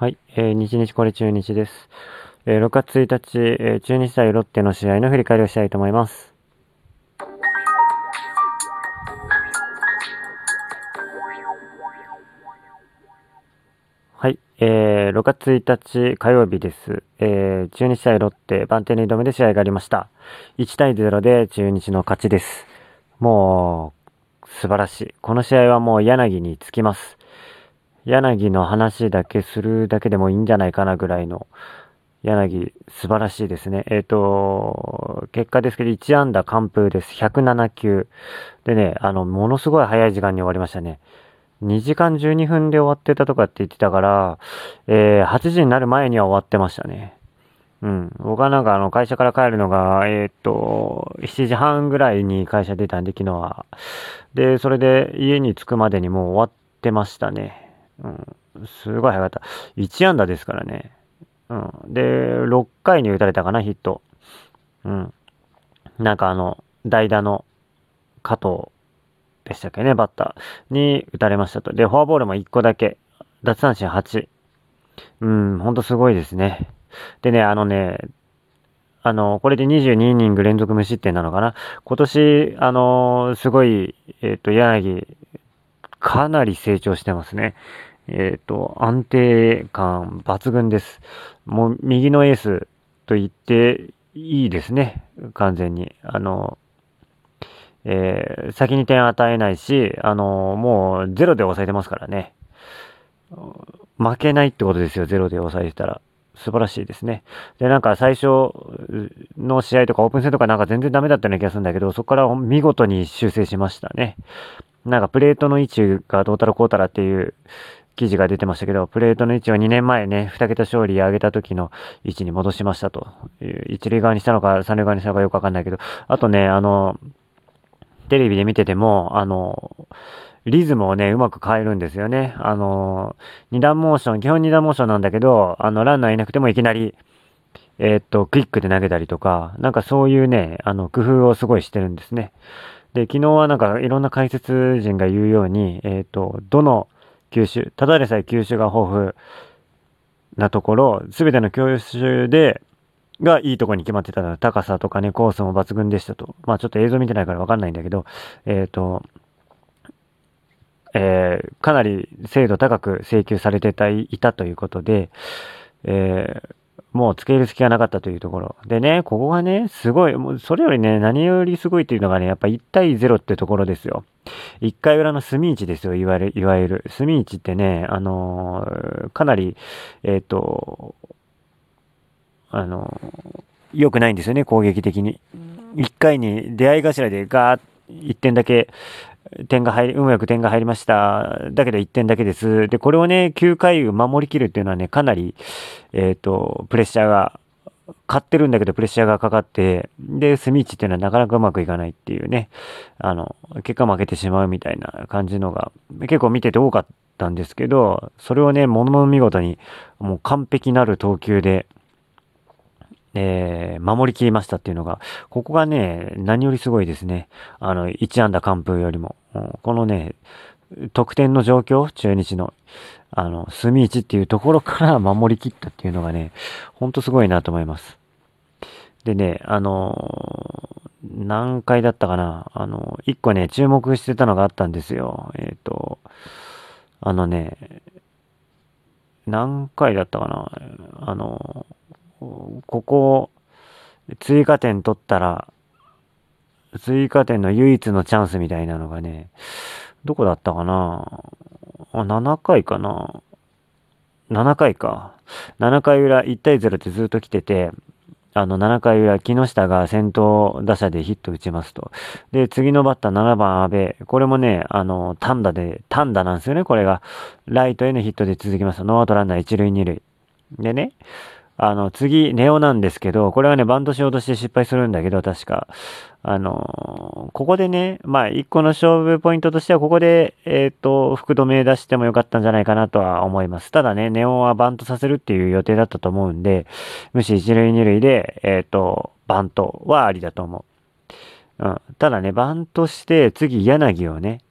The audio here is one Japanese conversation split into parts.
はい、えー、日日これ中日です。えー、6月1日、えー、中日対ロッテの試合の振り返りをしたいと思います。はい、えー、6月1日火曜日です。えー、中日対ロッテ、番手2度目で試合がありました。1対0で中日の勝ちです。もう、素晴らしい。この試合はもう柳につきます。柳の話だけするだけでもいいんじゃないかなぐらいの、柳、素晴らしいですね。えっ、ー、と、結果ですけど、1安打完封です。107球。でね、あの、ものすごい早い時間に終わりましたね。2時間12分で終わってたとかって言ってたから、えー、8時になる前には終わってましたね。うん。僕はなんかあの会社から帰るのが、えー、っと、7時半ぐらいに会社出たんで、昨日は。で、それで家に着くまでにもう終わってましたね。うん、すごい早かった。1安打ですからね。うん。で、6回に打たれたかな、ヒット。うん。なんかあの、代打の加藤でしたっけね、バッターに打たれましたと。で、フォアボールも1個だけ。奪三振8。うん、ほんとすごいですね。でね、あのね、あの、これで22イニング連続無失点なのかな。今年、あのすごい、えっ、ー、と、柳、かなり成長してますね。えっ、ー、と、安定感抜群です。もう右のエースと言っていいですね。完全に。あの、えー、先に点与えないし、あの、もうゼロで抑えてますからね。負けないってことですよ、ゼロで抑えてたら。素晴らしいですね。で、なんか最初の試合とかオープン戦とかなんか全然ダメだったような気がするんだけど、そこから見事に修正しましたね。なんかプレートの位置がどうたらこうたらっていう記事が出てましたけど、プレートの位置は2年前ね、2桁勝利上げた時の位置に戻しましたと。一塁側にしたのか、三塁側にしたのかよくわかんないけど、あとね、あの、テレビで見てても、あの、リズムをね、うまく変えるんですよね。あの、二段モーション、基本二段モーションなんだけど、あの、ランナーいなくてもいきなり、えー、っと、クイックで投げたりとか、なんかそういうね、あの、工夫をすごいしてるんですね。で、昨日はなんかいろんな解説陣が言うように、えー、っと、どの球種、ただでさえ吸収が豊富なところ、全ての球種で、がいいとこに決まってたら、高さとかね、コースも抜群でしたと。まあちょっと映像見てないからわかんないんだけど、えっ、ー、と、えー、かなり精度高く請求されてたいたということで、えー、もう付ける隙がなかったというところ。でね、ここがね、すごい、もうそれよりね、何よりすごいっていうのがね、やっぱ1対0ってところですよ。1回裏の隅市ですよ、いわゆる、いわゆる。隅市ってね、あのー、かなり、えっ、ー、と、あのー、良くないんですよね、攻撃的に。1回に出会い頭でガーッ1点だけ点が入り、運よく点が入りました。だけど1点だけです。で、これをね、9回守りきるっていうのはね、かなり、えっ、ー、と、プレッシャーが、勝ってるんだけどプレッシャーがかかって、で、スミッチっていうのはなかなかうまくいかないっていうね、あの、結果負けてしまうみたいな感じのが、結構見てて多かったんですけど、それをね、ものの見事に、もう完璧なる投球で、えー、守りきりましたっていうのが、ここがね、何よりすごいですね。あの、1安打完封よりも。このね、得点の状況、中日の、あの、隅市っていうところから 守りきったっていうのがね、ほんとすごいなと思います。でね、あのー、何回だったかなあの、一個ね、注目してたのがあったんですよ。えっ、ー、と、あのね、何回だったかなあのここ、追加点取ったら、追加点の唯一のチャンスみたいなのがね、どこだったかな？あ、7回かな ?7 回か。7回裏1対0ってずっと来てて、あの、7回裏、木下が先頭打者でヒット打ちますと。で、次のバッター7番阿部。これもね、あの、単打で、単打なんですよね、これが。ライトへのヒットで続きます。ノーアウトランナー1塁2塁。でね、あの、次、ネオなんですけど、これはね、バントしようとして失敗するんだけど、確か。あのここでね、まあ、一個の勝負ポイントとしては、ここで、えっ、ー、と、福留出してもよかったんじゃないかなとは思います。ただね、ネオはバントさせるっていう予定だったと思うんで、むし一塁二塁で、えっ、ー、と、バントはありだと思う。うん。ただね、バントして、次、柳をね、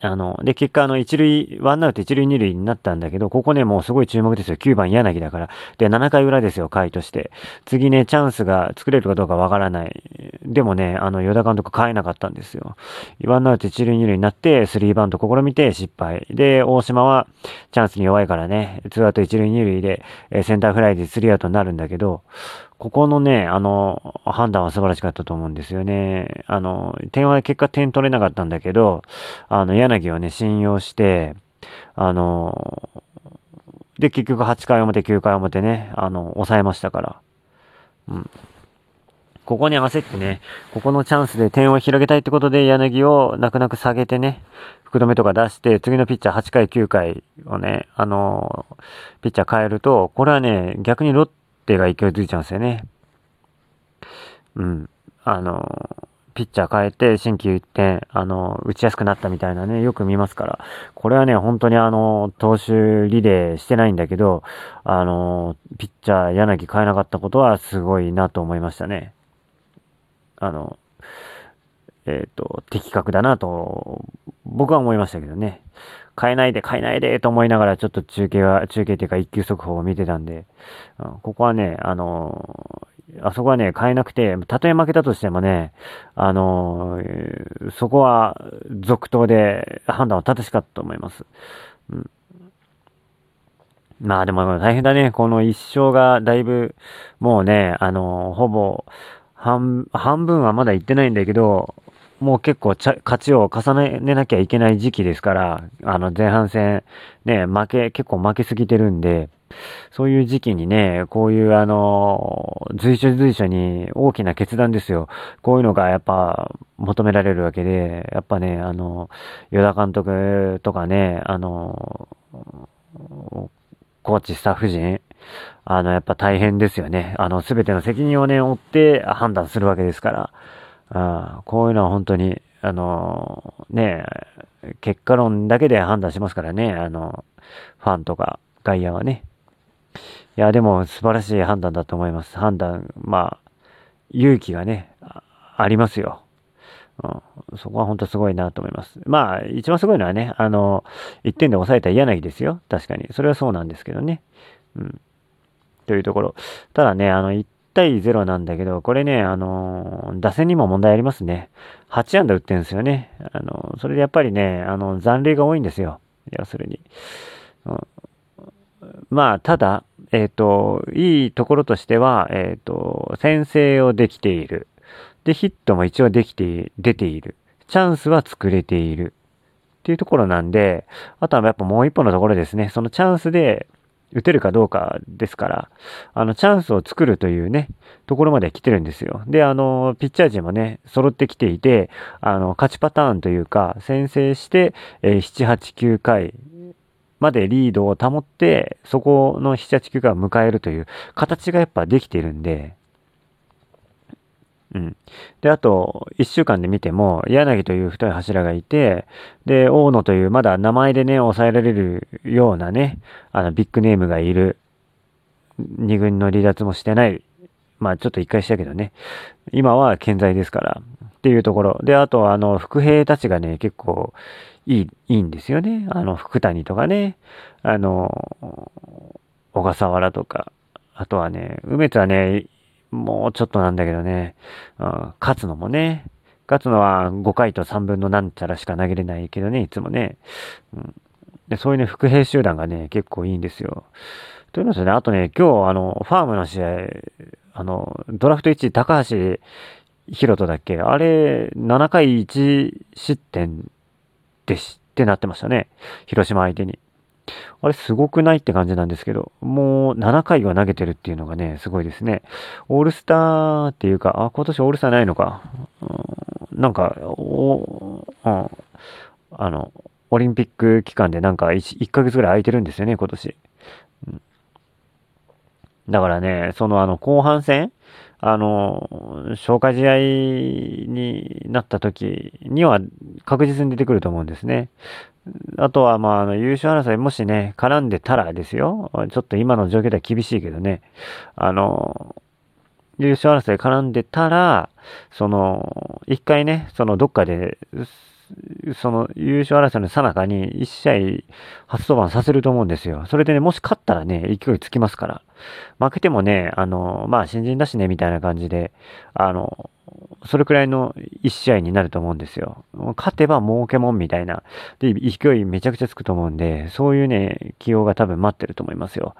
あの、で、結果、あの、一塁、ワンアウト一塁二塁になったんだけど、ここね、もうすごい注目ですよ。9番柳だから。で、7回裏ですよ、回として。次ね、チャンスが作れるかどうかわからない。でもね、あの、与田監督変えなかったんですよ。ワンアウト一塁二塁になって、スリーバント試みて失敗。で、大島はチャンスに弱いからね、ツーアウト一塁二塁で、センターフライでスリーアウトになるんだけど、ここのね、あの、判断は素晴らしかったと思うんですよね。あの、点は結果点取れなかったんだけど、あの、柳をね、信用して、あの、で、結局8回表、9回表ね、あの、抑えましたから。うん。ここに焦ってね、ここのチャンスで点を広げたいってことで、柳を泣く泣く下げてね、福留とか出して、次のピッチャー8回、9回をね、あのピッチャー変えると、これはね、逆にロッ手が勢いづいちゃうんですよね。うん。あの、ピッチャー変えて、新規一点、あの、打ちやすくなったみたいなね、よく見ますから。これはね、本当にあの、投手リレーしてないんだけど、あの、ピッチャー柳変えなかったことはすごいなと思いましたね。あの、えっ、ー、と、的確だなと、僕は思いましたけどね。変えないで変えないでと思いながらちょっと中継は、中継っていうか一級速報を見てたんで、ここはね、あのー、あそこはね、変えなくて、たとえ負けたとしてもね、あのー、そこは続投で判断は正しかったと思います。うん、まあでも大変だね。この一勝がだいぶ、もうね、あのー、ほぼ、半、半分はまだ行ってないんだけど、もう結構勝ちを重ねなきゃいけない時期ですから、あの前半戦、ね、負け、結構負けすぎてるんで、そういう時期にね、こういうあの、随所随所に大きな決断ですよ。こういうのがやっぱ求められるわけで、やっぱね、あの、与田監督とかね、あの、コーチ、スタッフ陣、あの、やっぱ大変ですよね。あの、すべての責任をね、負って判断するわけですから。あこういうのは本当に、あの、ね、結果論だけで判断しますからね、あの、ファンとか外野はね。いや、でも素晴らしい判断だと思います。判断、まあ、勇気がね、ありますよ。うん、そこは本当すごいなと思います。まあ、一番すごいのはね、あの、1点で抑えた柳ですよ。確かに。それはそうなんですけどね。うん。というところ。ただね、あの、1対0なんだけど、これね、あの打線にも問題ありますね。8安打打ってるんですよね。あのそれでやっぱりね、あの、残塁が多いんですよ。要するに。うん、まあ、ただ、えっ、ー、と、いいところとしては、えっ、ー、と、先制をできている。で、ヒットも一応できて、出ている。チャンスは作れている。っていうところなんで、あとはやっぱもう一本のところですね。そのチャンスで、打てるかどうかですから、あの、チャンスを作るというね、ところまで来てるんですよ。で、あの、ピッチャー陣もね、揃ってきていて、あの、勝ちパターンというか、先制して、えー、7、8、9回までリードを保って、そこの7、8、9回を迎えるという形がやっぱできているんで、うん。で、あと、一週間で見ても、柳という太い柱がいて、で、大野というまだ名前でね、抑えられるようなね、あの、ビッグネームがいる。二軍の離脱もしてない。まあ、ちょっと一回したけどね。今は健在ですから。っていうところ。で、あと、あの、副兵たちがね、結構、いい、いいんですよね。あの、福谷とかね、あの、小笠原とか、あとはね、梅津はね、もうちょっとなんだけどね、うん、勝つのもね、勝つのは5回と3分のなんちゃらしか投げれないけどね、いつもね。うん、でそういうね、副兵集団がね、結構いいんですよ。というのとね、あとね、今日、あの、ファームの試合、あの、ドラフト1位、高橋宏斗だっけ？あれ、7回1失点でしってなってましたね。広島相手に。あれすごくないって感じなんですけど、もう7回は投げてるっていうのがね、すごいですね。オールスターっていうか、あ、今年オールスターないのか。うん、なんか、お、うん、あの、オリンピック期間でなんか 1, 1ヶ月ぐらい空いてるんですよね、今年。うん、だからね、そのあの後半戦、あの、消化試合になった時には確実に出てくると思うんですね。あとは、まあ、あの、優勝争い、もしね、絡んでたらですよ。ちょっと今の状況では厳しいけどね。あの、優勝争い絡んでたら、その、一回ね、その、どっかで、その優勝争いの最中に1試合初登板させると思うんですよ。それでね、もし勝ったらね、勢いつきますから。負けてもね、あの、まあ新人だしね、みたいな感じで、あの、それくらいの1試合になると思うんですよ。勝てば儲けもんみたいな。で、勢いめちゃくちゃつくと思うんで、そういうね、起用が多分待ってると思いますよ。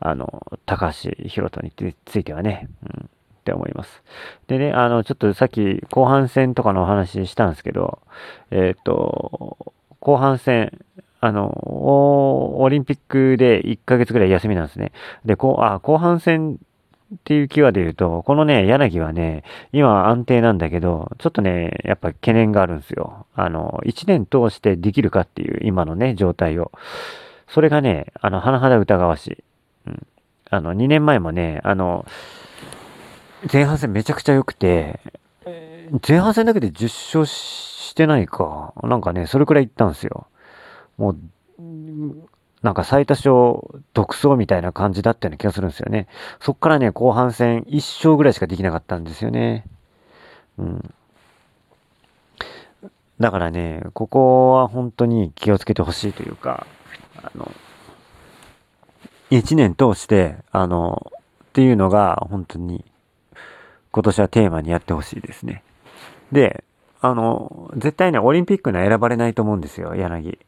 あの、高橋宏斗についてはね。うんって思います。でね、あの、ちょっとさっき後半戦とかのお話したんですけど、えっ、と、後半戦、あの、オリンピックで1ヶ月ぐらい休みなんですね。で、こう、あ、後半戦っていうキーワードで言うと、このね、柳はね、今安定なんだけど、ちょっとね、やっぱ懸念があるんですよ。あの、1年通してできるかっていう今のね、状態を。それがね、あの、甚だ疑わしい。うん。あの、2年前もね、あの、前半戦めちゃくちゃ良くて、前半戦だけで10勝してないか。なんかね、それくらい行ったんですよ。もう、なんか最多勝独走みたいな感じだったような気がするんですよね。そっからね、後半戦1勝ぐらいしかできなかったんですよね。うん。だからね、ここは本当に気をつけてほしいというか、あの、1年通して、あの、っていうのが本当に今年はテーマにやってほしいですね。で、あの、絶対ね、オリンピックには選ばれないと思うんですよ、柳。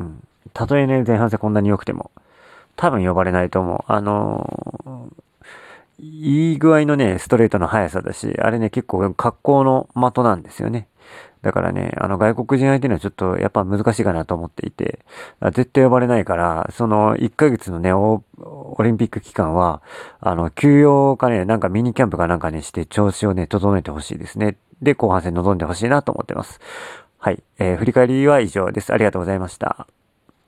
うん。たとえね、前半戦こんなに良くても。多分呼ばれないと思う。あのいい具合のね、ストレートの速さだし、あれね、結構格好の的なんですよね。だからね、あの外国人相手にはちょっとやっぱ難しいかなと思っていて、絶対呼ばれないから、その1ヶ月のね、オリンピック期間は、あの、休養かね、なんかミニキャンプかなんかにして調子をね、整えてほしいですね。で、後半戦臨んでほしいなと思ってます。はい。えー、振り返りは以上です。ありがとうございました。